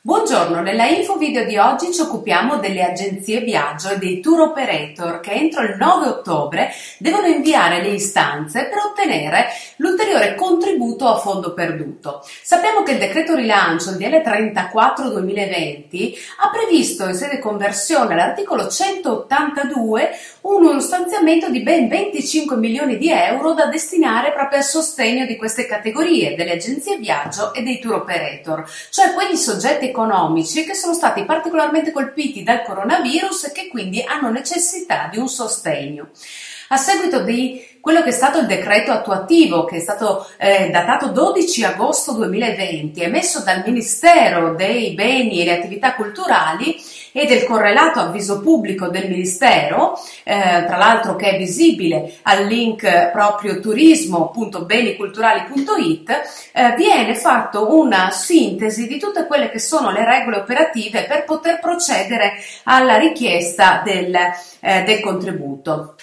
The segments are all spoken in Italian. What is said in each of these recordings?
Buongiorno, nella info video di oggi ci occupiamo delle agenzie viaggio e dei tour operator che entro il 9 ottobre devono inviare le istanze per ottenere l'ulteriore contributo a fondo perduto. Sappiamo che il decreto rilancio, il DL 34 2020, ha previsto in sede conversione all'articolo 182 uno stanziamento di ben 25 milioni di euro da destinare proprio al sostegno di queste categorie, delle agenzie viaggio e dei tour operator, cioè quegli soggetti economici che sono stati particolarmente colpiti dal coronavirus e che quindi hanno necessità di un sostegno. A seguito di quello che è stato il decreto attuativo che è stato eh, datato 12 agosto 2020, emesso dal Ministero dei Beni e le Attività Culturali e del correlato avviso pubblico del Ministero, eh, tra l'altro che è visibile al link proprio turismo.beniculturali.it, eh, viene fatto una sintesi di tutte quelle che sono le regole operative per poter procedere alla richiesta del, eh, del contributo.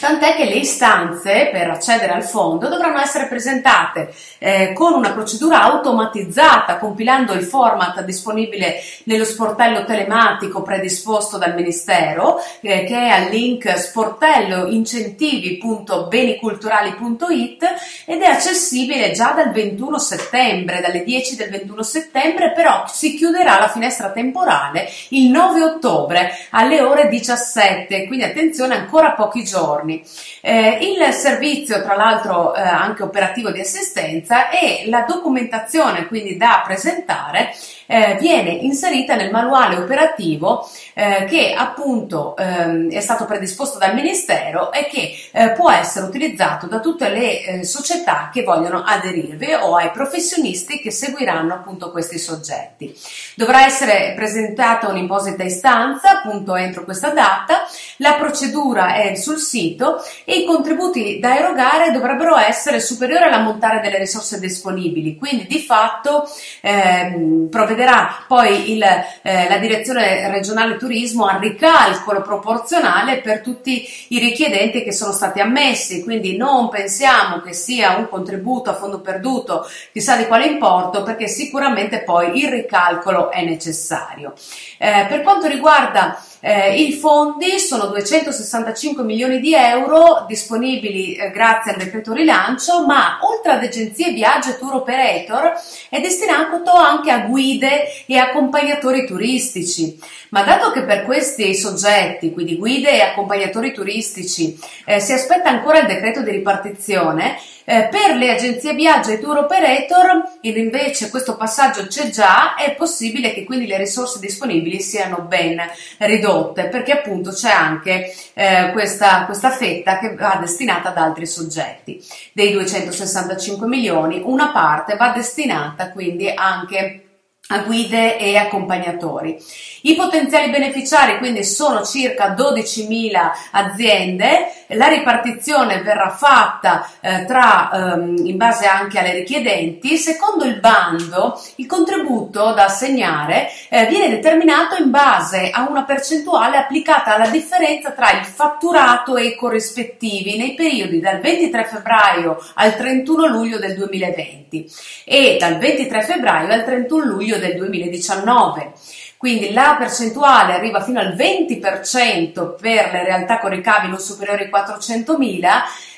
Tant'è che le istanze per accedere al fondo dovranno essere presentate eh, con una procedura automatizzata, compilando il format disponibile nello sportello telematico predisposto dal Ministero, eh, che è al link sportelloincentivi.beniculturali.it ed è accessibile già dal 21 settembre, dalle 10 del 21 settembre, però si chiuderà la finestra temporale il 9 ottobre alle ore 17, quindi attenzione ancora pochi giorni giorni. Eh, il servizio, tra l'altro, eh, anche operativo di assistenza e la documentazione quindi da presentare eh, viene inserita nel manuale operativo eh, che appunto ehm, è stato predisposto dal Ministero e che eh, può essere utilizzato da tutte le eh, società che vogliono aderirvi o ai professionisti che seguiranno appunto questi soggetti. Dovrà essere presentata un'imposita istanza appunto entro questa data, la procedura è sul sito e i contributi da erogare dovrebbero essere superiori all'ammontare delle risorse disponibili, quindi di fatto ehm, provvederà provvederà poi il, eh, la direzione regionale turismo al ricalcolo proporzionale per tutti i richiedenti che sono stati ammessi, quindi non pensiamo che sia un contributo a fondo perduto chissà di quale importo perché sicuramente poi il ricalcolo è necessario. Eh, per quanto riguarda eh, I fondi sono 265 milioni di euro disponibili eh, grazie al decreto rilancio, ma oltre ad agenzie viaggio e tour operator è destinato anche a guide e accompagnatori turistici. Ma dato che per questi soggetti, quindi guide e accompagnatori turistici, eh, si aspetta ancora il decreto di ripartizione, eh, per le agenzie viaggio e tour operator invece questo passaggio c'è già, è possibile che quindi le risorse disponibili siano ben ridotte perché appunto c'è anche eh, questa, questa fetta che va destinata ad altri soggetti. Dei 265 milioni una parte va destinata quindi anche a guide e accompagnatori. I potenziali beneficiari quindi sono circa 12.000 aziende, la ripartizione verrà fatta eh, tra, ehm, in base anche alle richiedenti, secondo il bando il contributo da assegnare eh, viene determinato in base a una percentuale applicata alla differenza tra il fatturato e i corrispettivi nei periodi dal 23 febbraio al 31 luglio del 2020 e dal 23 febbraio al 31 luglio del 2019. Quindi la percentuale arriva fino al 20% per le realtà con ricavi non superiori ai 400.000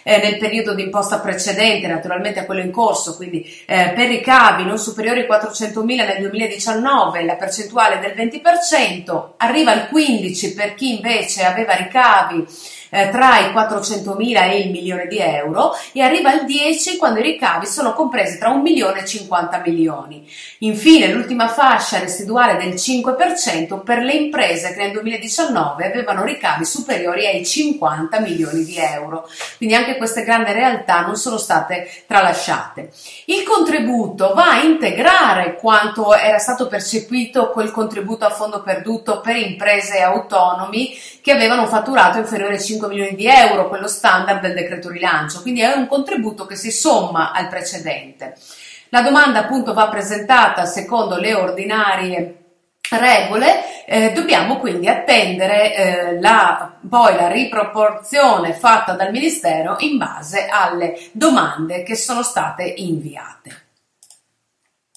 eh, nel periodo di imposta precedente, naturalmente a quello in corso, quindi eh, per ricavi non superiori ai 400.000 nel 2019 la percentuale è del 20%, arriva al 15% per chi invece aveva ricavi eh, tra i 400.000 e il milione di euro e arriva al 10 quando i ricavi sono compresi tra un milione e 50 milioni. Infine l'ultima fascia residuale del 5% per le imprese che nel 2019 avevano ricavi superiori ai 50 milioni di euro. Quindi anche queste grandi realtà non sono state tralasciate. Il contributo va a integrare quanto era stato percepito quel contributo a fondo perduto per imprese e autonomi che avevano fatturato inferiore ai 5 5 milioni di euro, quello standard del decreto rilancio, quindi è un contributo che si somma al precedente. La domanda appunto va presentata secondo le ordinarie regole, eh, dobbiamo quindi attendere eh, la, poi la riproporzione fatta dal Ministero in base alle domande che sono state inviate.